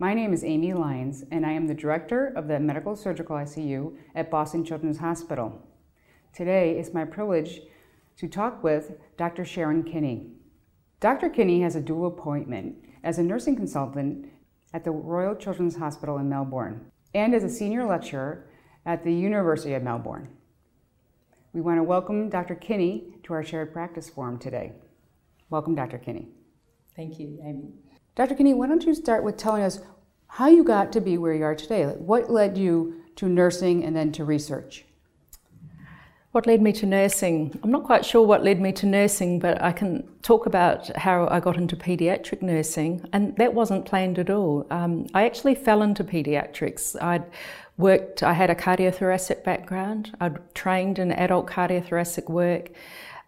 My name is Amy Lyons, and I am the director of the Medical Surgical ICU at Boston Children's Hospital. Today, it's my privilege to talk with Dr. Sharon Kinney. Dr. Kinney has a dual appointment as a nursing consultant at the Royal Children's Hospital in Melbourne and as a senior lecturer at the University of Melbourne. We want to welcome Dr. Kinney to our Shared Practice Forum today. Welcome, Dr. Kinney. Thank you, Amy. Dr. Kinney, why don't you start with telling us how you got to be where you are today? What led you to nursing and then to research? What led me to nursing? I'm not quite sure what led me to nursing, but I can talk about how I got into paediatric nursing, and that wasn't planned at all. Um, I actually fell into paediatrics. I'd worked, I had a cardiothoracic background, I'd trained in adult cardiothoracic work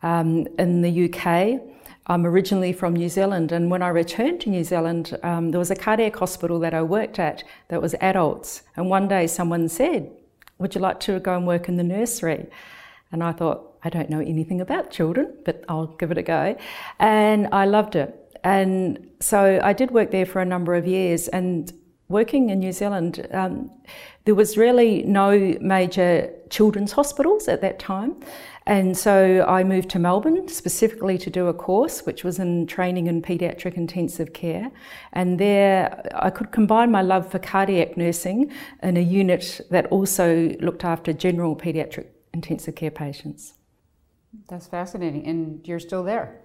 um, in the UK. I'm originally from New Zealand, and when I returned to New Zealand, um, there was a cardiac hospital that I worked at that was adults. And one day someone said, Would you like to go and work in the nursery? And I thought, I don't know anything about children, but I'll give it a go. And I loved it. And so I did work there for a number of years. And working in New Zealand, um, there was really no major children's hospitals at that time. And so I moved to Melbourne specifically to do a course, which was in training in paediatric intensive care. And there I could combine my love for cardiac nursing in a unit that also looked after general paediatric intensive care patients. That's fascinating. And you're still there?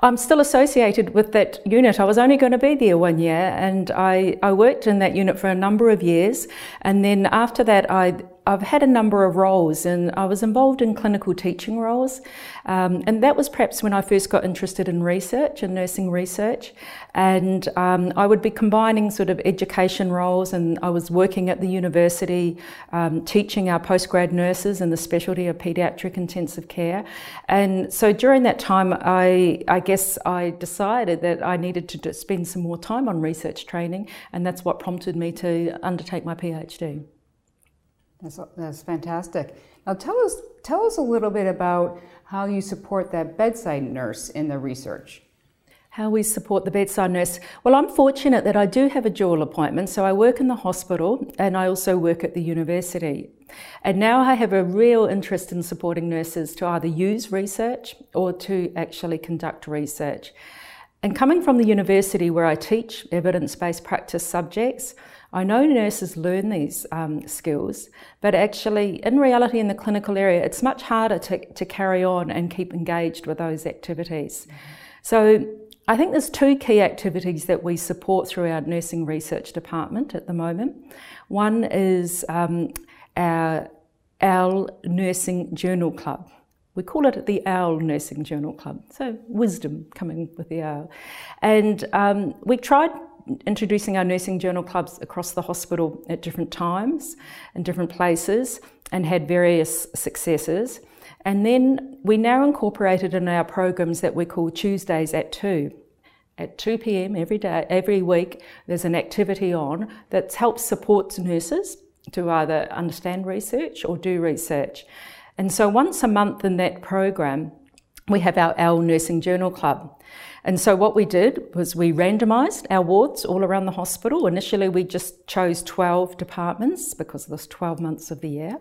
I'm still associated with that unit. I was only going to be there one year and I, I worked in that unit for a number of years. And then after that, I I've had a number of roles and I was involved in clinical teaching roles. Um, and that was perhaps when I first got interested in research and nursing research. And um, I would be combining sort of education roles and I was working at the university um, teaching our postgrad nurses in the specialty of paediatric intensive care. And so during that time, I, I guess I decided that I needed to spend some more time on research training. And that's what prompted me to undertake my PhD. That's, that's fantastic. Now tell us, tell us a little bit about how you support that bedside nurse in the research. How we support the bedside nurse. Well, I'm fortunate that I do have a dual appointment. So I work in the hospital and I also work at the university. And now I have a real interest in supporting nurses to either use research or to actually conduct research. And coming from the university where I teach evidence based practice subjects, I know nurses learn these um, skills, but actually, in reality, in the clinical area, it's much harder to, to carry on and keep engaged with those activities. Mm-hmm. So, I think there's two key activities that we support through our nursing research department at the moment. One is um, our OWL Nursing Journal Club. We call it the OWL Nursing Journal Club. So, wisdom coming with the OWL. And um, we tried introducing our nursing journal clubs across the hospital at different times and different places and had various successes. And then we now incorporated in our programs that we call Tuesdays at 2. At 2 p.m. every day, every week, there's an activity on that helps support nurses to either understand research or do research. And so once a month in that program, we have our OWL Nursing Journal Club. And so what we did was we randomised our wards all around the hospital. Initially, we just chose 12 departments because of there's 12 months of the year.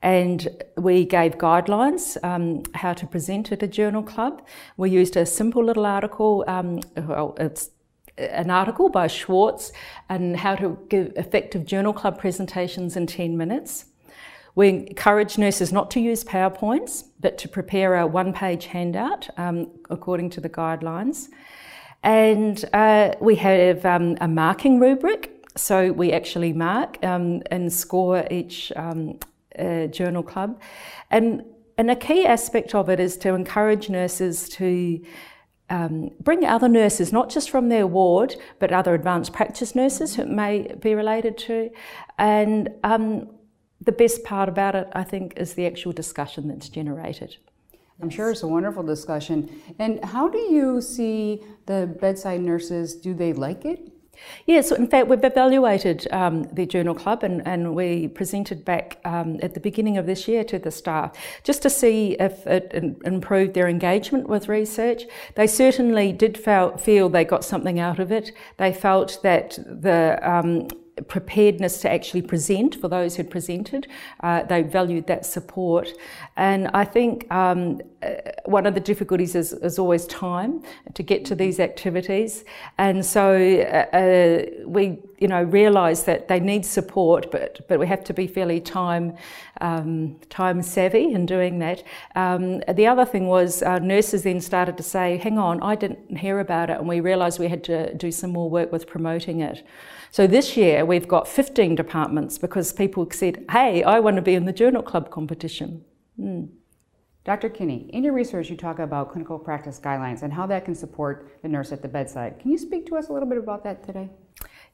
And we gave guidelines um, how to present at a journal club. We used a simple little article. Um, well, it's an article by Schwartz on how to give effective journal club presentations in 10 minutes. We encourage nurses not to use PowerPoints, but to prepare a one page handout um, according to the guidelines. And uh, we have um, a marking rubric, so we actually mark um, and score each um, uh, journal club. And, and a key aspect of it is to encourage nurses to um, bring other nurses, not just from their ward, but other advanced practice nurses who may be related to. And um, the best part about it, I think, is the actual discussion that's generated. I'm sure it's a wonderful discussion. And how do you see the bedside nurses? Do they like it? Yes, in fact, we've evaluated um, the Journal Club and, and we presented back um, at the beginning of this year to the staff just to see if it improved their engagement with research. They certainly did feel they got something out of it. They felt that the um, preparedness to actually present for those who'd presented. Uh, they valued that support. And I think um, uh, one of the difficulties is, is, always time to get to these activities. And so uh, uh we, you know, realise that they need support, but, but we have to be fairly time, um, time savvy in doing that. Um, the other thing was uh, nurses then started to say, hang on, I didn't hear about it. And we realised we had to do some more work with promoting it. So this year we've got 15 departments because people said, hey, I want to be in the Journal Club competition. Mm. Dr. Kinney, in your research you talk about clinical practice guidelines and how that can support the nurse at the bedside. Can you speak to us a little bit about that today?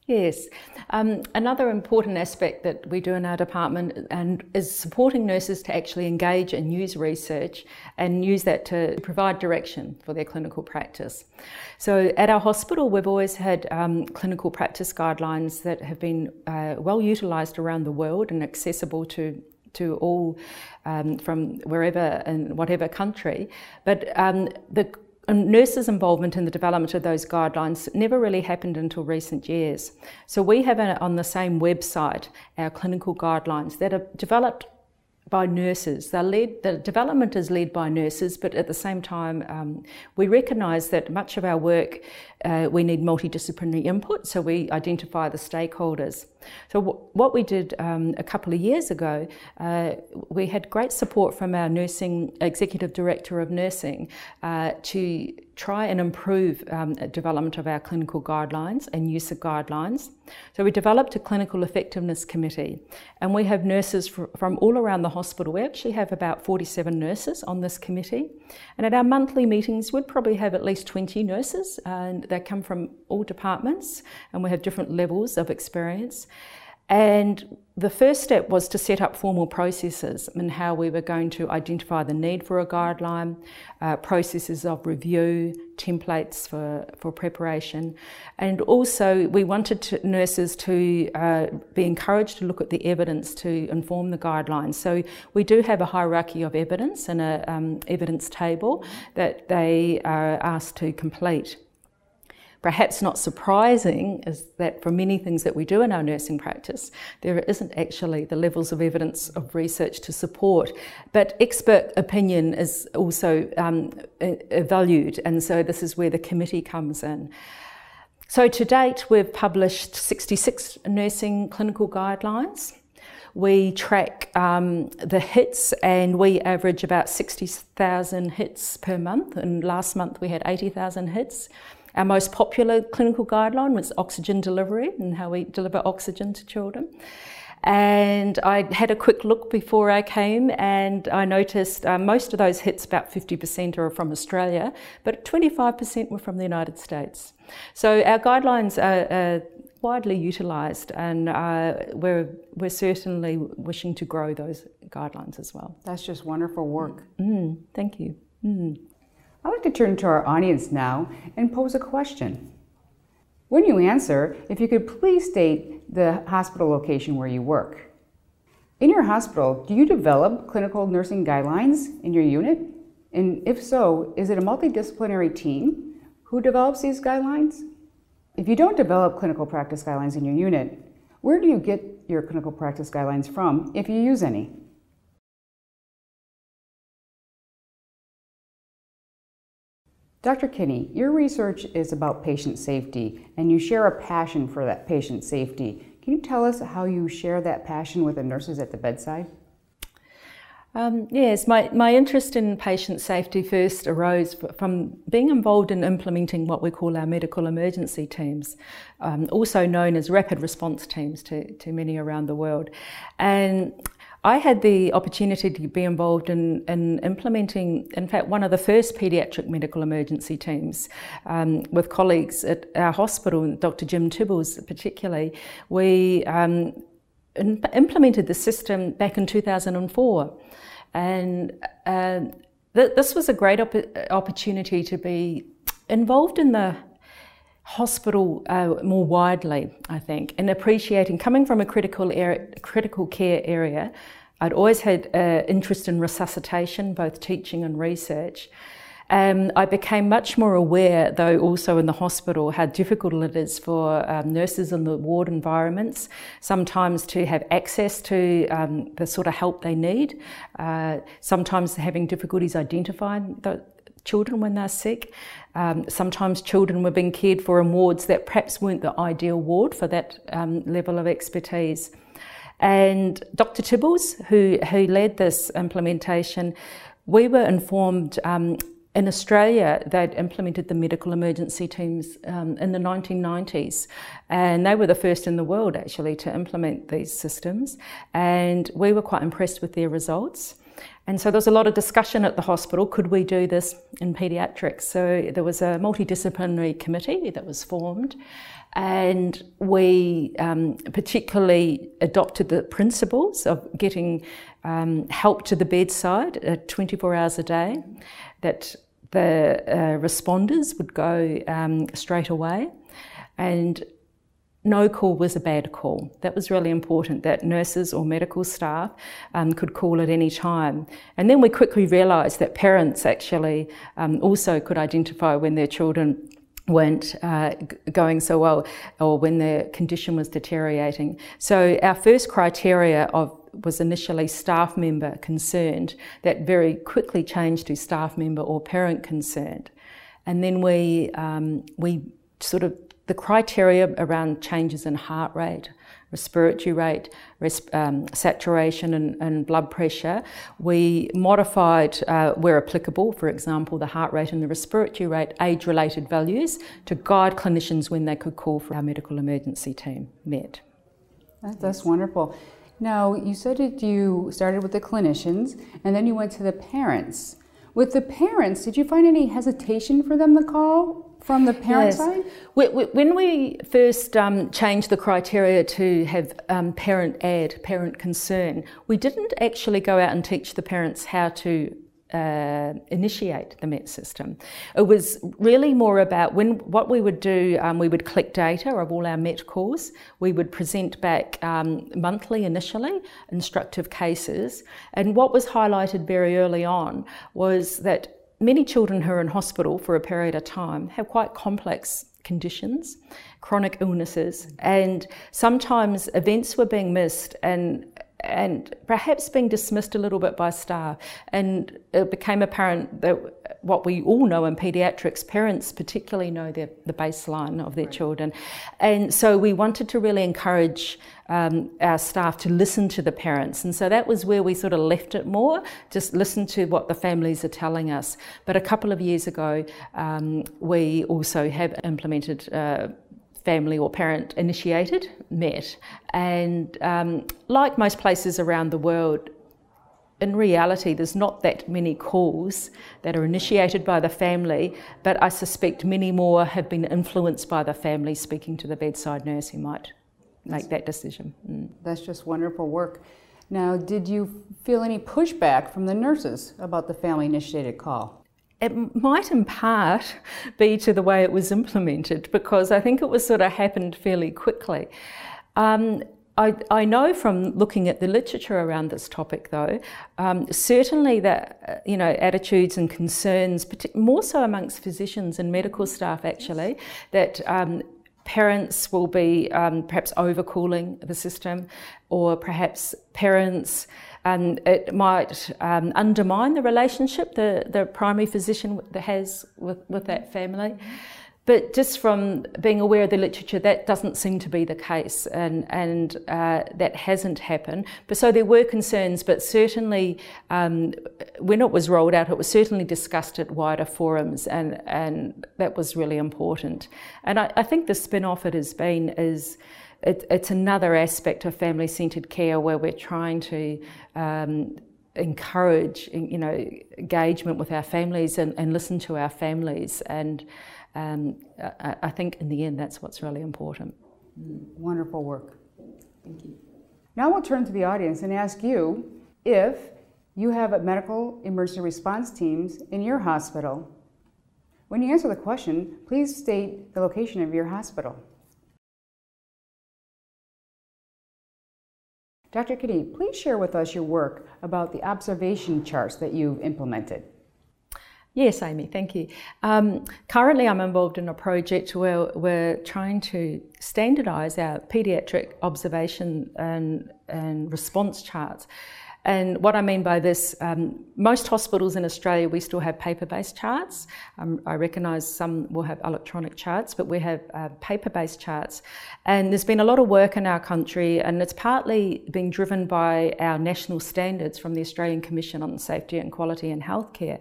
Yes. Um, another important aspect that we do in our department and is supporting nurses to actually engage and use research and use that to provide direction for their clinical practice. So at our hospital, we've always had um, clinical practice guidelines that have been uh, well utilised around the world and accessible to to all um, from wherever in whatever country. But um, the nurses' involvement in the development of those guidelines never really happened until recent years. So we have on the same website our clinical guidelines that are developed by nurses. They're led, the development is led by nurses, but at the same time, um, we recognise that much of our work uh, we need multidisciplinary input, so we identify the stakeholders. So, w- what we did um, a couple of years ago, uh, we had great support from our nursing executive director of nursing uh, to try and improve um, development of our clinical guidelines and use of guidelines. So we developed a clinical effectiveness committee, and we have nurses fr- from all around the hospital. We actually have about 47 nurses on this committee, and at our monthly meetings, we'd probably have at least 20 nurses, and they come from all departments, and we have different levels of experience. And the first step was to set up formal processes and how we were going to identify the need for a guideline, uh, processes of review, templates for, for preparation. And also, we wanted to, nurses to uh, be encouraged to look at the evidence to inform the guidelines. So, we do have a hierarchy of evidence and an um, evidence table that they are asked to complete. Perhaps not surprising is that for many things that we do in our nursing practice, there isn't actually the levels of evidence of research to support. But expert opinion is also um, valued, and so this is where the committee comes in. So to date, we've published 66 nursing clinical guidelines. We track um, the hits and we average about 60,000 hits per month. And last month we had 80,000 hits. Our most popular clinical guideline was oxygen delivery and how we deliver oxygen to children. And I had a quick look before I came, and I noticed uh, most of those hits, about 50%, are from Australia, but 25% were from the United States. So our guidelines are, are widely utilised, and uh, we're, we're certainly wishing to grow those guidelines as well. That's just wonderful work. Mm, thank you. Mm. I'd like to turn to our audience now and pose a question. When you answer, if you could please state the hospital location where you work. In your hospital, do you develop clinical nursing guidelines in your unit? And if so, is it a multidisciplinary team who develops these guidelines? If you don't develop clinical practice guidelines in your unit, where do you get your clinical practice guidelines from if you use any? Dr. Kinney, your research is about patient safety, and you share a passion for that patient safety. Can you tell us how you share that passion with the nurses at the bedside? Um, yes, my, my interest in patient safety first arose from being involved in implementing what we call our medical emergency teams, um, also known as rapid response teams to, to many around the world. And I had the opportunity to be involved in, in implementing, in fact, one of the first paediatric medical emergency teams um, with colleagues at our hospital, Dr. Jim Tibballs particularly. We um, implemented the system back in 2004. And uh, th- this was a great op- opportunity to be involved in the hospital uh, more widely, I think, and appreciating coming from a critical critical care area. I'd always had uh, interest in resuscitation, both teaching and research. Um, I became much more aware, though, also in the hospital, how difficult it is for um, nurses in the ward environments sometimes to have access to um, the sort of help they need, uh, sometimes having difficulties identifying the children when they're sick. Um, sometimes children were being cared for in wards that perhaps weren't the ideal ward for that um, level of expertise. And Dr. Tibballs, who, who led this implementation, we were informed um, in Australia, they'd implemented the medical emergency teams um, in the 1990s, and they were the first in the world actually to implement these systems. And we were quite impressed with their results. And so there was a lot of discussion at the hospital could we do this in paediatrics? So there was a multidisciplinary committee that was formed, and we um, particularly adopted the principles of getting um, help to the bedside uh, 24 hours a day, that the uh, responders would go um, straight away, and no call was a bad call. That was really important that nurses or medical staff um, could call at any time. And then we quickly realised that parents actually um, also could identify when their children weren't uh, going so well or when their condition was deteriorating. So our first criteria of was initially staff member concerned that very quickly changed to staff member or parent concerned. And then we, um, we sort of the criteria around changes in heart rate, respiratory rate, res- um, saturation, and, and, blood pressure, we modified, uh, where applicable, for example, the heart rate and the respiratory rate, age related values to guide clinicians when they could call for our medical emergency team met. That's, that's wonderful. Now, you said that you started with the clinicians and then you went to the parents. With the parents, did you find any hesitation for them to call from the parent yes. side? When we first um, changed the criteria to have um, parent ad, parent concern, we didn't actually go out and teach the parents how to uh, initiate the MET system. It was really more about when what we would do. Um, we would collect data of all our MET calls. We would present back um, monthly initially instructive cases, and what was highlighted very early on was that many children who are in hospital for a period of time have quite complex conditions, chronic illnesses, and sometimes events were being missed and and perhaps being dismissed a little bit by staff. And it became apparent that what we all know in paediatrics, parents particularly know their, the baseline of their right. children. And so we wanted to really encourage um, our staff to listen to the parents. And so that was where we sort of left it more, just listen to what the families are telling us. But a couple of years ago, um, we also have implemented. Uh, family or parent initiated MET. And um, like most places around the world, in reality, there's not that many calls that are initiated by the family, but I suspect many more have been influenced by the family speaking to the bedside nurse who might make that decision. Mm. That's just wonderful work. Now, did you feel any pushback from the nurses about the family initiated call? It might in part be to the way it was implemented because I think it was sort of happened fairly quickly. Um, I, I, know from looking at the literature around this topic, though, um, certainly that uh, you know attitudes and concerns, more so amongst physicians and medical staff, actually, that um, parents will be um, perhaps overcooling the system, or perhaps parents, um, it might um, undermine the relationship the, the primary physician has with, with that family. But just from being aware of the literature, that doesn't seem to be the case, and, and uh, that hasn't happened. But so there were concerns, but certainly um, when it was rolled out, it was certainly discussed at wider forums, and, and that was really important. And I, I think the spin off it has been is it, it's another aspect of family centred care where we're trying to um, encourage you know engagement with our families and, and listen to our families and um, I, I, think in the end that's what's really important. Wonderful work. Thank you. Now we'll turn to the audience and ask you if you have a medical emergency response teams in your hospital. When you answer the question, please state the location of your hospital. Dr. Kinney, please share with us your work about the observation charts that you've implemented. Yes, Amy, thank you. Um, currently, I'm involved in a project where we're trying to standardise our paediatric observation and, and response charts and what I mean by this, um, most hospitals in Australia, we still have paper based charts. Um, I recognise some will have electronic charts, but we have uh, paper based charts. And there's been a lot of work in our country, and it's partly being driven by our national standards from the Australian Commission on Safety and Quality in Healthcare.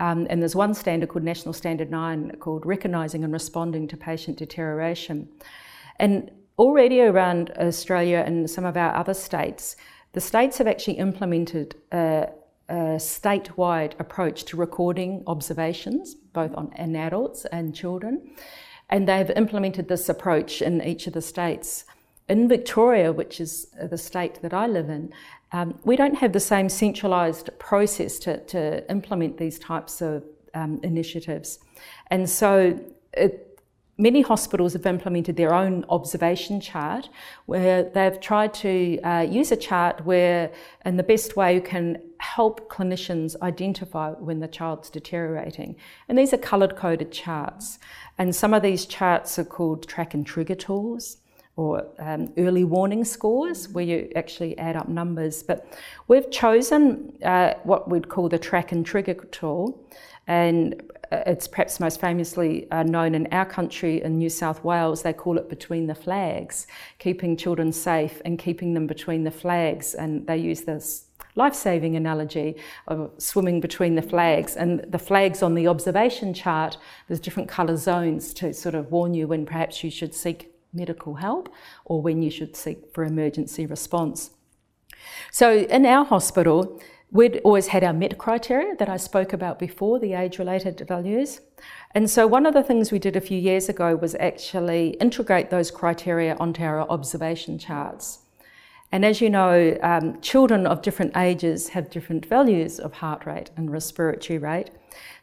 Um, and there's one standard called National Standard 9 called Recognising and Responding to Patient Deterioration. And already around Australia and some of our other states, the states have actually implemented a, a statewide approach to recording observations, both on in adults and children, and they've implemented this approach in each of the states. In Victoria, which is the state that I live in, um, we don't have the same centralised process to, to implement these types of um, initiatives. And so it, many hospitals have implemented their own observation chart where they've tried to uh, use a chart where, in the best way, you can help clinicians identify when the child's deteriorating. And these are coloured coded charts. And some of these charts are called track and trigger tools or um, early warning scores where you actually add up numbers. But we've chosen uh, what we'd call the track and trigger tool. And it's perhaps most famously uh, known in our country in New South Wales. They call it between the flags, keeping children safe and keeping them between the flags. And they use this life saving analogy of swimming between the flags. And the flags on the observation chart, there's different colour zones to sort of warn you when perhaps you should seek medical help or when you should seek for emergency response. So in our hospital, We'd always had our MET criteria that I spoke about before, the age related values. And so one of the things we did a few years ago was actually integrate those criteria onto our observation charts. And as you know, um, children of different ages have different values of heart rate and respiratory rate.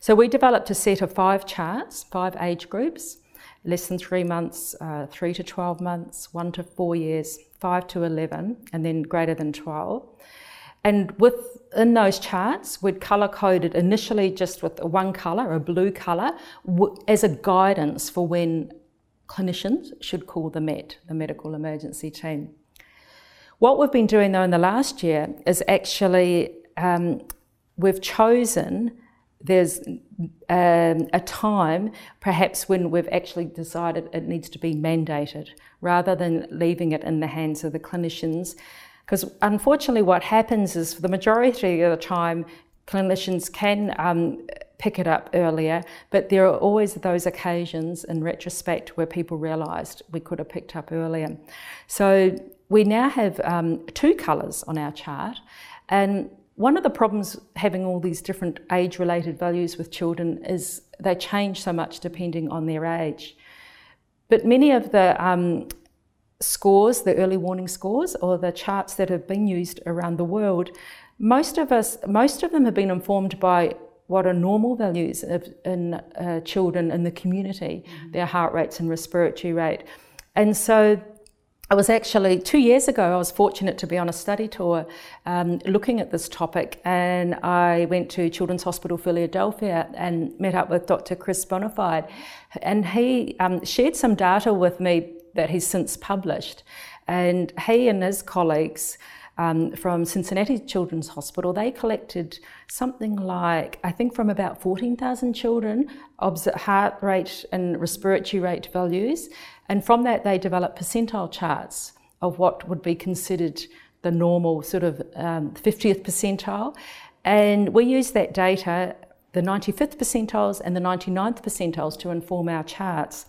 So we developed a set of five charts, five age groups less than three months, uh, three to 12 months, one to four years, five to 11, and then greater than 12. And within those charts, we'd colour coded initially just with one colour, a blue colour, as a guidance for when clinicians should call the MET, the medical emergency team. What we've been doing though in the last year is actually um, we've chosen there's um, a time perhaps when we've actually decided it needs to be mandated rather than leaving it in the hands of the clinicians because unfortunately, what happens is for the majority of the time, clinicians can um, pick it up earlier, but there are always those occasions in retrospect where people realised we could have picked up earlier. So we now have um, two colours on our chart, and one of the problems having all these different age related values with children is they change so much depending on their age. But many of the um, scores, the early warning scores, or the charts that have been used around the world, most of us, most of them have been informed by what are normal values of, in uh, children in the community, mm-hmm. their heart rates and respiratory rate. And so I was actually two years ago, I was fortunate to be on a study tour um, looking at this topic, and I went to Children's Hospital Philadelphia and met up with Dr. Chris Bonafide. And he um, shared some data with me that he's since published. And he and his colleagues um, from Cincinnati Children's Hospital, they collected something like, I think, from about 14,000 children, heart rate and respiratory rate values. And from that, they developed percentile charts of what would be considered the normal sort of um, 50th percentile. And we use that data, the 95th percentiles and the 99th percentiles, to inform our charts.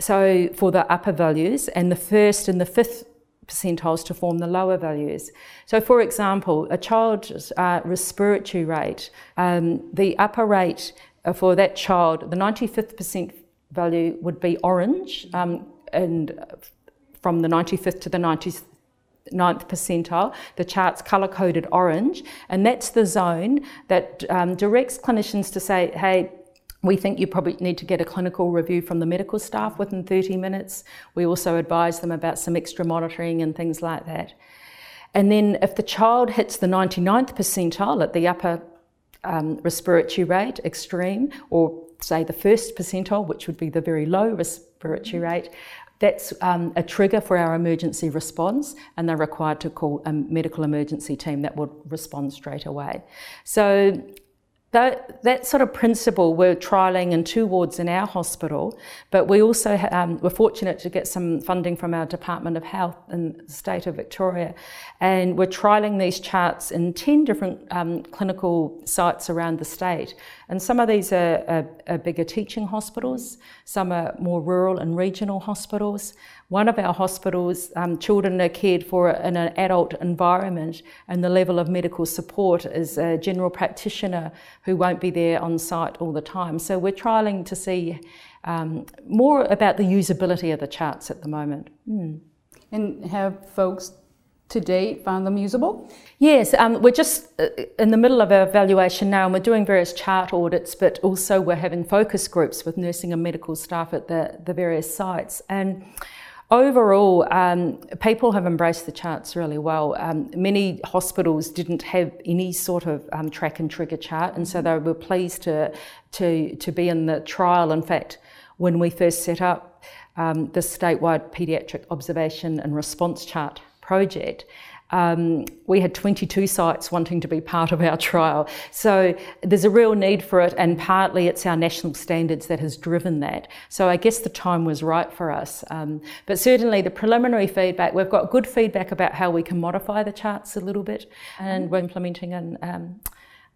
So for the upper values, and the first and the fifth percentiles to form the lower values. So, for example, a child's uh, respiratory rate, um, the upper rate for that child, the 95th percent value would be orange, um, and from the 95th to the 99th percentile, the chart's colour coded orange, and that's the zone that um, directs clinicians to say, hey, we think you probably need to get a clinical review from the medical staff within 30 minutes. We also advise them about some extra monitoring and things like that. And then if the child hits the 99th percentile at the upper um, respiratory rate, extreme, or say the first percentile, which would be the very low respiratory rate, that's um, a trigger for our emergency response, and they're required to call a medical emergency team that would respond straight away. So that, that sort of principle we're trialling in two wards in our hospital, but we also um, were fortunate to get some funding from our Department of Health in the state of Victoria, and we're trialling these charts in 10 different um, clinical sites around the state. And some of these are, are, are bigger teaching hospitals, some are more rural and regional hospitals. One of our hospitals, um, children are cared for in an adult environment, and the level of medical support is a general practitioner who won't be there on site all the time. So we're trialling to see um, more about the usability of the charts at the moment. Mm. And have folks to date found them usable? Yes, um, we're just uh, in the middle of our evaluation now, and we're doing various chart audits, but also we're having focus groups with nursing and medical staff at the, the various sites. And Overall, um, people have embraced the charts really well. Um, many hospitals didn't have any sort of um, track and trigger chart, and so they were pleased to, to, to be in the trial. In fact, when we first set up um, the statewide paediatric observation and response chart project, um, we had 22 sites wanting to be part of our trial. So there's a real need for it, and partly it's our national standards that has driven that. So I guess the time was right for us. Um, but certainly the preliminary feedback, we've got good feedback about how we can modify the charts a little bit, and we're implementing in um,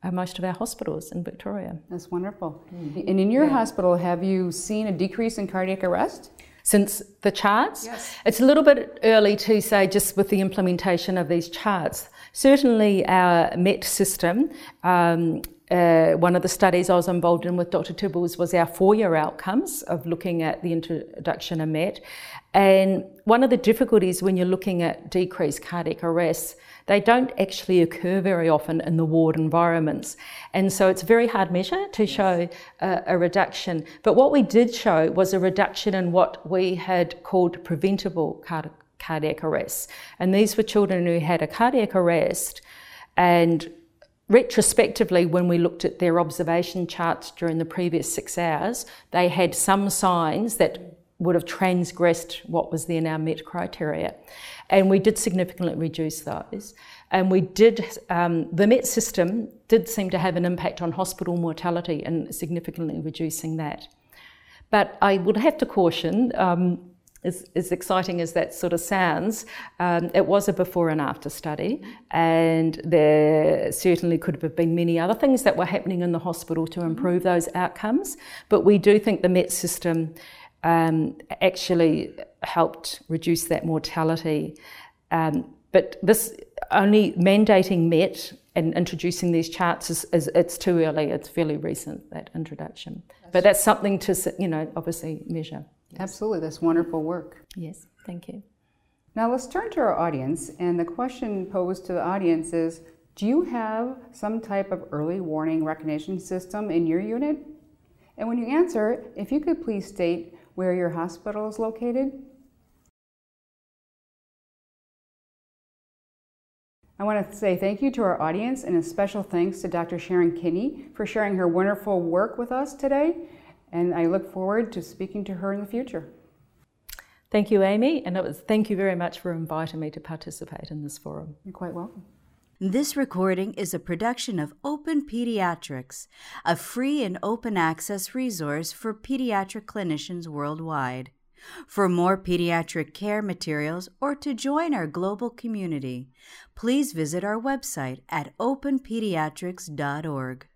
uh, most of our hospitals in Victoria. That's wonderful. Mm. And in your yeah. hospital, have you seen a decrease in cardiac arrest? Since the charts. Yes. It's a little bit early to say just with the implementation of these charts. Certainly, our MET system. Um, uh, one of the studies I was involved in with Dr. Tibballs was our four year outcomes of looking at the introduction of MET. And one of the difficulties when you're looking at decreased cardiac arrests they don't actually occur very often in the ward environments. And so it's a very hard measure to yes. show a, a, reduction. But what we did show was a reduction in what we had called preventable card- cardiac arrests. And these were children who had a cardiac arrest and retrospectively, when we looked at their observation charts during the previous six hours, they had some signs that would have transgressed what was then our MET criteria. And we did significantly reduce those. And we did, um, the MET system did seem to have an impact on hospital mortality and significantly reducing that. But I would have to caution, um, as, as, exciting as that sort of sounds, um, it was a before and after study, and there certainly could have been many other things that were happening in the hospital to improve those outcomes. But we do think the MET system um, actually helped reduce that mortality. Um, but this only mandating MET and introducing these charts is, is, it's too early. It's fairly recent that introduction. That's but that's something to you know obviously measure. Absolutely, that's wonderful work. Yes, thank you. Now let's turn to our audience, and the question posed to the audience is: Do you have some type of early warning recognition system in your unit? And when you answer, if you could please state where your hospital is located? I want to say thank you to our audience and a special thanks to Dr. Sharon Kinney for sharing her wonderful work with us today. And I look forward to speaking to her in the future. Thank you, Amy, and was, thank you very much for inviting me to participate in this forum. You're quite welcome. This recording is a production of Open Pediatrics, a free and open access resource for pediatric clinicians worldwide. For more pediatric care materials or to join our global community, please visit our website at openpediatrics.org.